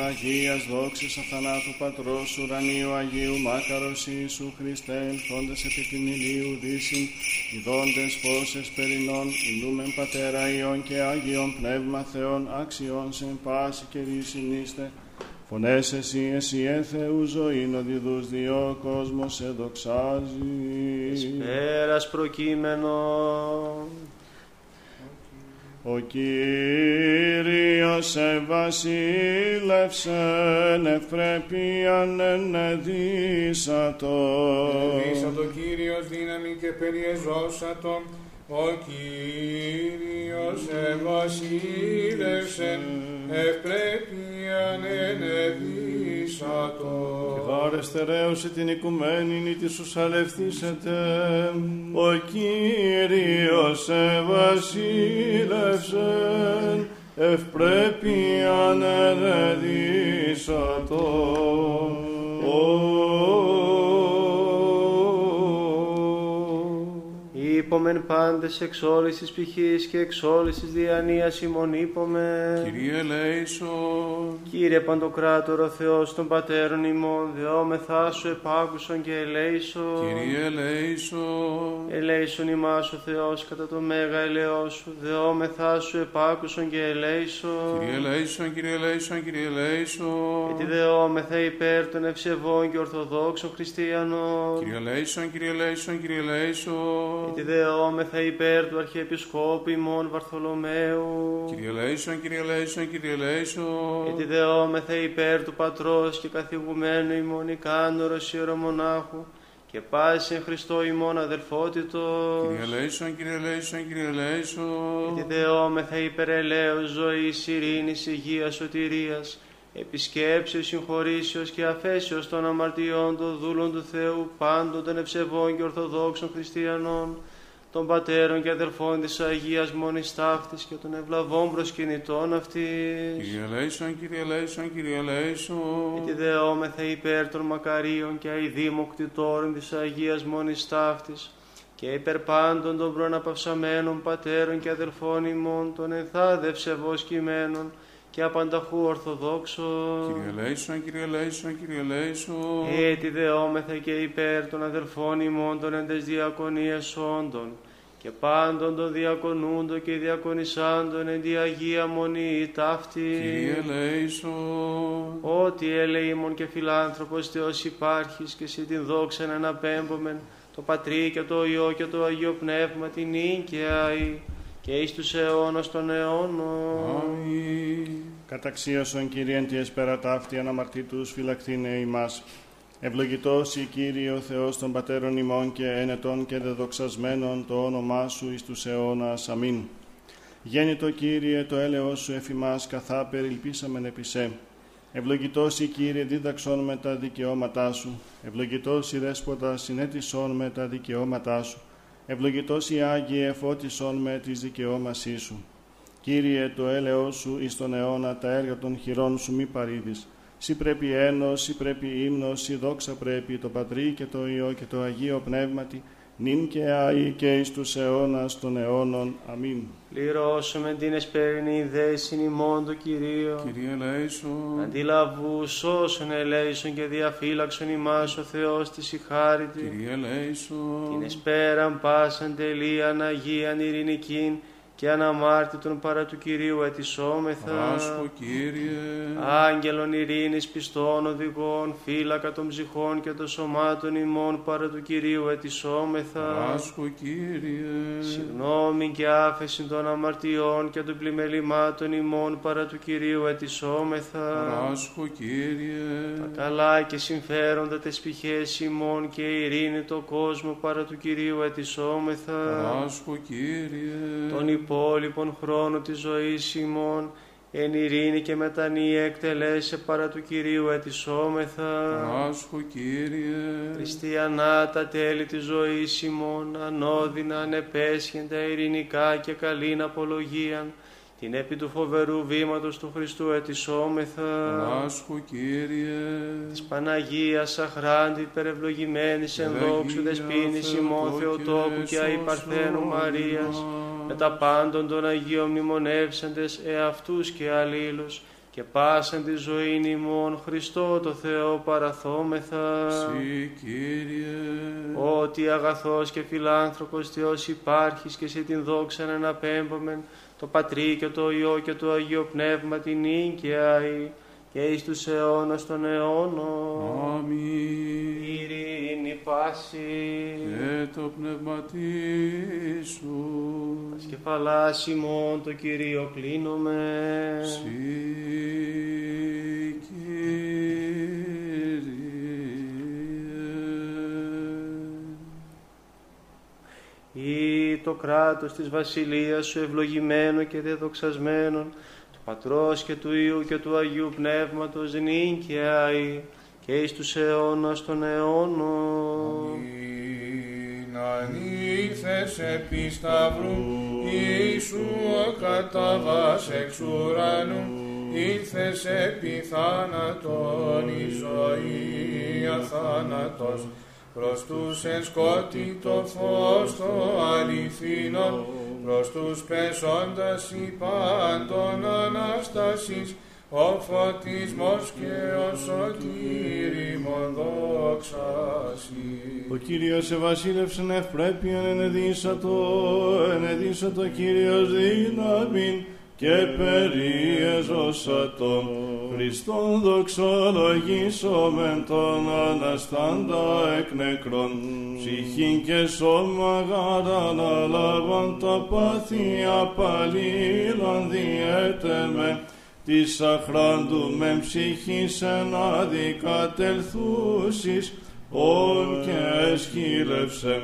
Αγίας δόξης αθανάτου Πατρός ουρανίου Αγίου Μάκαρος Ιησού Χριστέ ελθόντες επί την ηλίου δύσιν ειδώντες φως εσπερινών ηλούμεν Πατέρα Υιών και Άγιον Πνεύμα Θεών αξιών σε πάση καιρή συνήστε Φωνές εσύ, εσύ ε Θεού ζωήν, ο διδούς διό κόσμος σε δοξάζει. Πέρας προκείμενο. Ο Κύριος ευασίλευσεν ευπρέπειαν ενεδίσατο. Ελίσατο Κύριος δύναμη και περιεζώσατο, ο Κύριος ευασίλευσεν ευπρέπειαν ενεδίσατο. Βάρεστε ρέωση την οικουμένη νη της ουσαλευθήσετε. Ο Κύριος ευασίλευσεν ευπρέπειαν ενεδίσατο. Είπομεν πάντες εξ όλης της πηχής και εξ όλης της διανοίας ημών είπομεν. Κύριε Λέησον, Κύριε Παντοκράτορο Θεός των Πατέρων ημών, δεόμεθά σου επάκουσον και ελέησον. Κύριε Λέησον, Ελέησον ημάς ο Θεός κατά το μέγα ελαιό σου, δεόμεθά σου επάκουσον και ελέησον. Κύριε Λέησον, Κύριε Λέησον, Κύριε Λέησον, Γιατί δεόμεθα υπέρ των ευσεβών και ορθοδόξων χριστιανών. Κύριε Λέησον, Κύριε Λέησον, Κύριε Λέησον, Γιατί δεόμεθα υπέρ του Αρχιεπισκόπου ημών Βαρθολομαίου. Κύριε Λέησον, Κύριε Λέησον, Κύριε Λέησον, Γιατί δεόμεθα υπέρ του Πατρός και καθηγουμένου ημών Ικάνωρος Ιερομονάχου και πάση εν Χριστώ ημών αδελφότητος. Κύριε Λέησον, Κύριε Λέησον, Κύριε Λέησον, Γιατί δεόμεθα υπέρ ελέους ζωής, ειρήνης, υγείας, σωτηρίας, επισκέψεως, συγχωρήσεως και αφέσεως των αμαρτιών των δούλων του Θεού, πάντων των ευσεβών και ορθοδόξων χριστιανών, των πατέρων και αδελφών της Αγίας Μόνης Ταύτης και των ευλαβών προσκυνητών αυτής. Κύριε Λέησον, Κύριε Λέησον, Κύριε Λέησον, Γιατί δεόμεθα υπέρ των μακαρίων και αηδήμων κτητόρων της Αγίας Μόνης Ταύτης και υπέρ πάντων των προαναπαυσαμένων πατέρων και αδελφών ημών των ενθάδευσε βοσκημένων και απανταχού ορθοδόξων. Κύριε Λέησον, Κύριε Λέησον, Κύριε Λέησον, Έτσι δεόμεθα και υπέρ των αδελφών ημών των εντες διακονίες όντων και πάντων των διακονούντων και διακονισάντων εν τη Αγία Μονή ταύτη. Κύριε Λέησον, Ότι ελεήμων και φιλάνθρωπος Θεός υπάρχεις και σε την δόξα να αναπέμπομεν το Πατρί και το Υιό και το Αγίο Πνεύμα την νίκαια ή και εις τους αιώνας των αιώνων. Αμήν. Καταξίωσον Κύριε τη εσπέρα ταύτη αναμαρτήτους φυλακτήνε ημάς. Ευλογητός η Κύριε ο Θεός των Πατέρων ημών και ενετών και δεδοξασμένων το όνομά Σου εις τους αιώνας. Αμήν. Γέννητο Κύριε το έλεος Σου εφημάς καθά περιλπίσαμεν επί σε. Ευλογητός η Κύριε δίδαξον με τα δικαιώματά Σου. Ευλογητός η Δέσποτα συνέτησον με τα δικαιώματά Σου. Ευλογητός η Άγιε φώτισον με τις δικαιώμασή Σου. Κύριε, το έλεος Σου εις τον αιώνα τα έργα των χειρών Σου μη παρήδεις. Σύ πρέπει ένος, σύ πρέπει ύμνος, σύ δόξα πρέπει το Πατρί και το Υιό και το Αγίο Πνεύματι, νυν και άη και εις τους αιώνας των αιώνων. Αμήν. Πληρώσουμε την εσπέρινη δέσιν ημών το Κυρίο. Κύριε Λέησον, Αντιλαβού όσων ελέησον και διαφύλαξον ημάς ο Θεός της η χάρητη. Κύριε Λέησον, Την εσπέραν πάσαν τελείαν Αγίαν ειρηνικήν και αναμάρτητον παρά του Κυρίου ετισόμεθα. Άσχο Κύριε, Άγγελων ειρήνης πιστών οδηγών, φύλακα των ψυχών και των σωμάτων ημών παρά του Κυρίου ετισόμεθα. Άσχο Κύριε, Συγνώμη και άφεση των αμαρτιών και των πλημελημάτων ημών παρά του Κυρίου ετισόμεθα. Άσχο Κύριε, Τα καλά και συμφέροντα τες πηχές ημών και ειρήνη το κόσμο παρά του Κυρίου ετισόμεθα. Άσχο Κύριε, Τον υπόλοιπον χρόνο της ζωής ημών εν ειρήνη και μετανία εκτελέσε παρά του Κυρίου ετισόμεθα. Άσχο Κύριε, Χριστιανά τα τέλη της ζωής ημών, ανώδυνα, ανεπέσχεντα, ειρηνικά και καλήν απολογίαν, την επί του φοβερού βήματος του Χριστού ετισόμεθα. Άσχο Κύριε, Της Παναγίας αχράντη υπερευλογημένης εν δόξου δεσπίνης ημών Θεοτόκου και αη Παρθένου Μαρίας, με τα πάντων των Αγίων μνημονεύσαντες εαυτούς και αλλήλους, και και πάσαν τη ζωή ημών Χριστό το Θεό παραθόμεθα. Συ Κύριε, Ότι αγαθός και φιλάνθρωπος Θεός υπάρχεις και σε την δόξα να αναπέμπομεν το Πατρί και το Υιό και το Αγίο Πνεύμα την νίκαια και εις τους αιώνας των αιώνων. Αμήν. Ειρήνη πάση. Και το πνεύμα σου, Σκεφαλάς ημών το Κυρίο κλείνουμε. Συ Κύριε. Ή το κράτος της βασιλείας σου ευλογημένο και δεδοξασμένο του Πατρός και του Υιού και του Αγίου Πνεύματος νίκαια ή και εις τους αιώνας των αιώνων. Αμήν. Ανήλθες επί σταυρού, Ιησού ο καταβάς εξ ουρανού, ήλθες επί θάνατον, η ζωή αθάνατος, προς τους εν σκότη το φως το αληθινό, προς τους πεσόντας η πάντων Ανάστασης, ο φωτισμός και ο σωτήριμον δόξαση. Ο Κύριος ευασίλευσεν ευπρέπειαν ενεδίσατο, ενεδίσατο Κύριος δύναμιν και περιεζώσατο. Χριστόν δοξολογήσομεν τον Αναστάντα εκ νεκρών, ψυχήν και σώμα γάραν αλάβαν τα πάθια παλίλαν διέτεμε, της αχράντου με ψυχής εν αδικατελθούσεις, όν και εσχύλευσε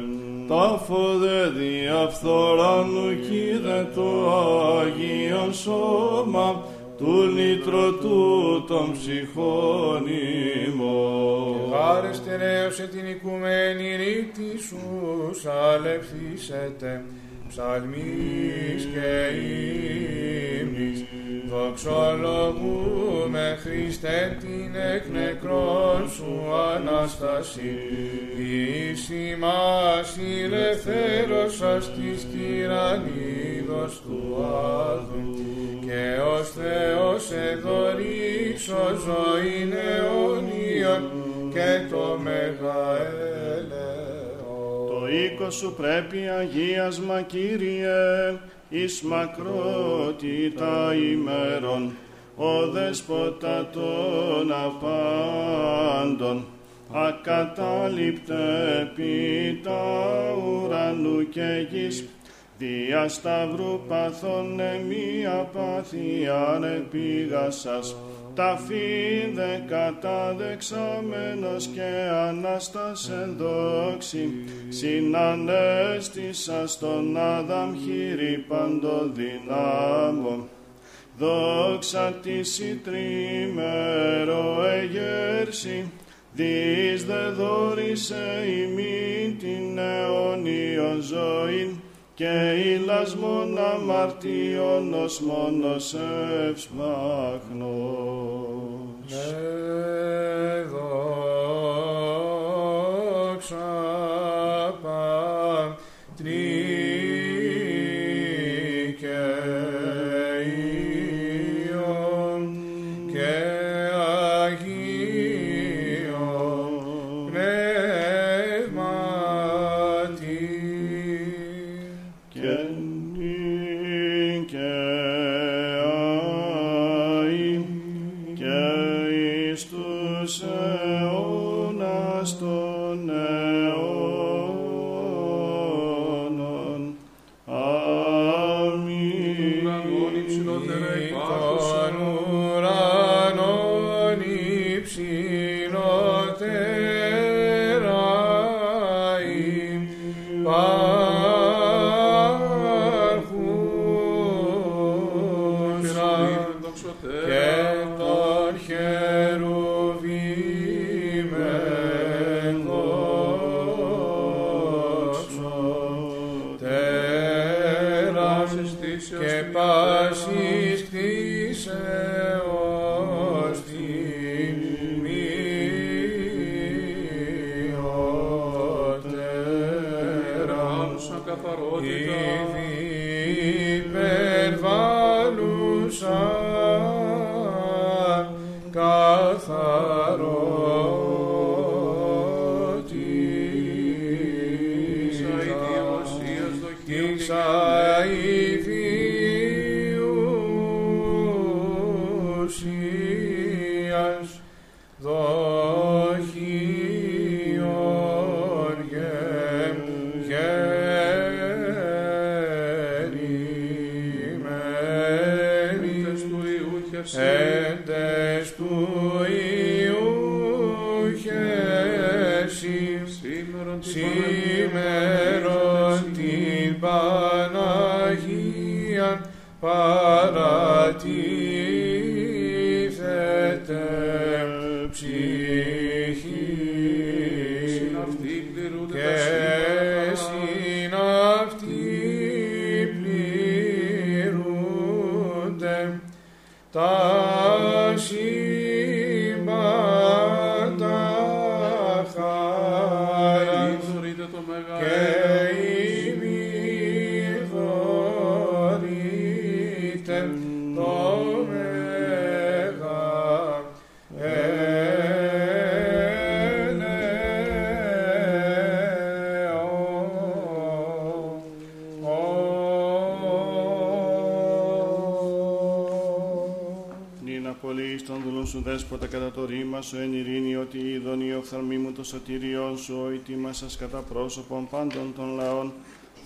τάφο δε διαφθοράνου κοίδε το Άγιον σώμα του νητρωτού των ψυχών ημών. Χάρε στερέωσε την οικουμένη ρίτη σου, σαλευθήσετε, ψαλμής και ύμνης, δοξολογούμε Χριστέ την εκ νεκρών σου Ανάσταση, εις ημάς ηλευθέρωσας της τυραννίδος του Άδου, και ως Θεός εδωρήσω ζωήν αιώνιον και το μεγαέλεο. Το οίκο σου πρέπει αγίασμα Κύριε, εις μακρότητα ημέρων, ο δέσποτα των απάντων, ακατάληπτε επί τα ουρανού και γης, δια σταυρού παθών εμία πάθιαν επίγασας, τα φίδε καταδεξάμενος και Ανάστασεν δόξη, συνανέστησα στον Άδαμ χείρι παντοδυνάμω. Δόξα της η τρίμερο εγέρση, δις δε δόρισε ημί την αιώνιον ζωήν, και ηλασμόν αμαρτίων ως μόνος ευσπάχνος. Με δόξα Ιού χεσί, έντες τους σου εν ειρήνη ότι είδον η οφθαλμή μου το σωτήριόν σου ο ετοίμασας κατά πρόσωπον πάντων των λαών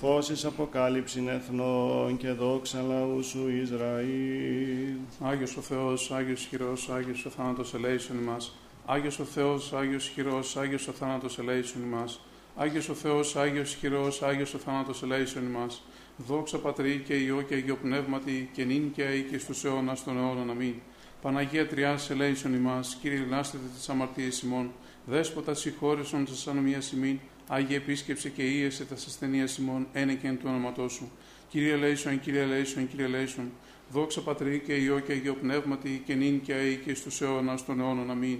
φώσεις αποκάλυψην εθνών και δόξα λαού σου Ισραήλ. Άγιος ο Θεός, Άγιος χειρός, Άγιος ο θάνατος ελέησον ημάς. Άγιος ο Θεός, Άγιος χειρός, Άγιος ο θάνατος ελέησον ημάς. Άγιος ο Θεός, Άγιος χειρός, Άγιος ο θάνατος ελέησον ημάς. Δόξα Πατρί και Υιό και Αγίο Πνεύματι και νυν και αεί και στους αιώνας των αιώνων. Αμήν. Παναγία Τριάς ελέησον ημάς, Κύριε λάστετε τις αμαρτίες ημών, Δέσποτα συγχώρεσον τις ανομίας ημίν, Άγιε επίσκεψε και ίεσε τα ασθενεία ημών, ένε και εν του όνοματός σου. Κύριε ελέησον, Κύριε ελέησον, Κύριε ελέησον. Δόξα Πατρί και Υιό και Αγίο Πνεύματι και νυν και αεί και στους αιώνας των αιώνων. Αμήν.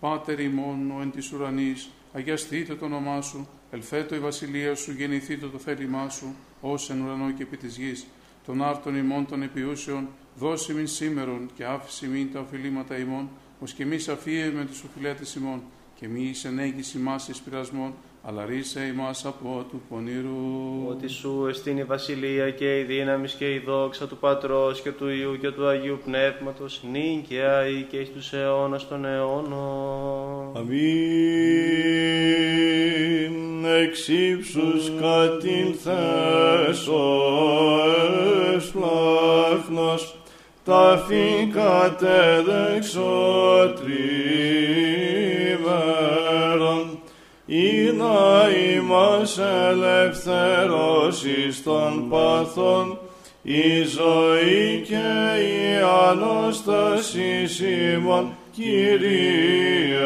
Πάτερ ημών, ο εν της ουρανής, αγιαστείτε το όνομά σου, ελθέτω η βασιλεία σου, γεννηθείτε το θέλημά σου, ως εν ουρανό και επί της γης. Των άρτων ημών των επιούσεων, δώσει μην σήμερον και άφηση μην τα οφειλήματα ημών, ως και μη αφίε με τους οφειλέτες ημών, και μη εις ενέγγιση μας εις πειρασμών, αλλά ρίσε ημάς από του πονηρού. Ότι σου εστίν η βασιλεία και η δύναμης και η δόξα του Πατρός και του Υιού και του Αγίου Πνεύματος, νυν και αεί και εις τους αιώνας των αιώνων. Αμήν εξύψους κατήλθες ο εσπλάχνος, τα φύκατε δεξοτριβέρον, ή να ημάς ελευθερώσεις των παθών, η ζωή και η Ανάσταση ημών, Κύριε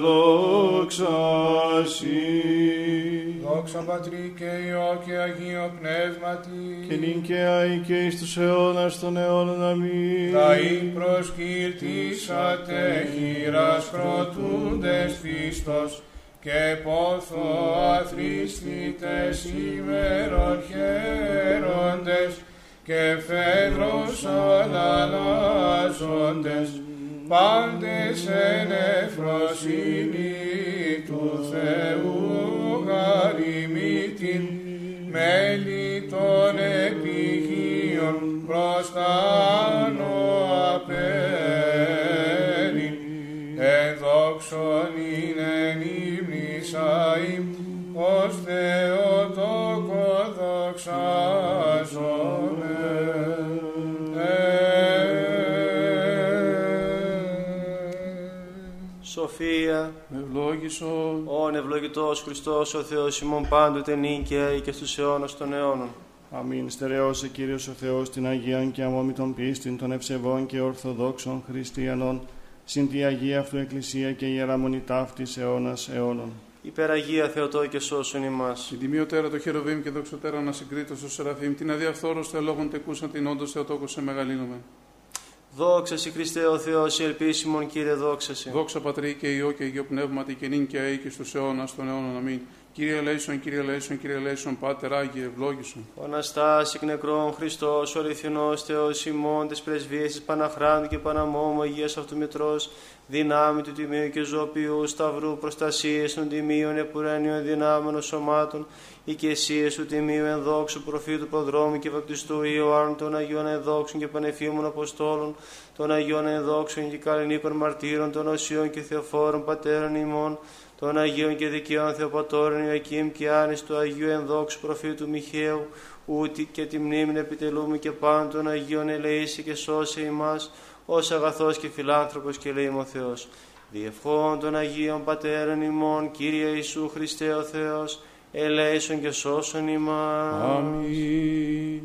δόξα Σοι. Δόξα Πατρί και Υιό και Αγίο Πνεύματι. Και νυν και αεί και εις τους αιώνας των αιώνων αμήν. Λαοί προσκύρτησατε χείρας κροτούντες Χριστός και πόθο αθρίστητες ημέρων χαίροντες και φέδρος αλλάζοντες πάντες εν εφροσύνη του Θεού γαριμήτην μέλη των επιγείων προστάνω απέρι Ευλόγησον. όν ευλογητός Χριστός ο Θεός ημών πάντοτε νυν και αεί και στους αιώνας των αιώνων. Αμήν στερεώσε Κύριος ο Θεός την Αγίαν και αμόμητον πίστην των ευσεβών και ορθοδόξων χριστιανών, συν τη Αγία Αυτού Εκκλησία και Ιερά Μονή ταύτης αιώνας αιώνων. Υπεραγία Θεοτό και σώσον ημάς. Την τιμιωτέρα το χεροβήμ και δοξωτέρα να συγκρίτω στο Σεραφείμ, την αδιαφθόρος θεολόγων τεκούσαν την όντως Θεοτόκο σε μεγαλύνομαι. Δόξα Σοι Χριστέ ο Θεός, η ελπίσιμον Κύριε δόξα Σοι. Δόξα Πατρί και Υιό και Αγίο Πνεύματι και νυν και αεί και στους αιώνας των αιώνων αμήν. Κύριε ελέησον, Κύριε ελέησον, Κύριε ελέησον, Πάτερ Άγιε, ευλόγησον. Ο Αναστάς εκ νεκρών Χριστός, ο αληθινός Θεός ημών της πρεσβείας της Παναχράντου και Παναμόμου Αγίας Αυτομητρός, δυνάμει του Τιμίου και Ζωπιού, Σταυρού, προστασίες των Τιμίων, επουρένιων δυνάμεων σωμάτων, οικεσίες του Τιμίου ενδόξου προφήτου Προδρόμου και Βαπτιστού Ιωάννου, των Αγίων ενδόξων και Πανεφήμων Αποστόλων, των Αγίων ενδόξων και καλλινίκων μαρτύρων, των Οσίων και Θεοφόρων Πατέρων ημών, των Αγίων και Δικαίων Θεοπατώρων Ιωακήμ και Άνης του Αγίου Ενδόξου Προφήτου Μιχαίου, ούτι και τη μνήμη επιτελούμε και πάντων των Αγίων ελεήσει και σώσε ημάς, ως αγαθός και φιλάνθρωπος και λέει ο Θεός. Διευχών των Αγίων Πατέρων ημών, Κύριε Ιησού Χριστέ ο Θεός, ελέησον και σώσον ημάς. Αμήν.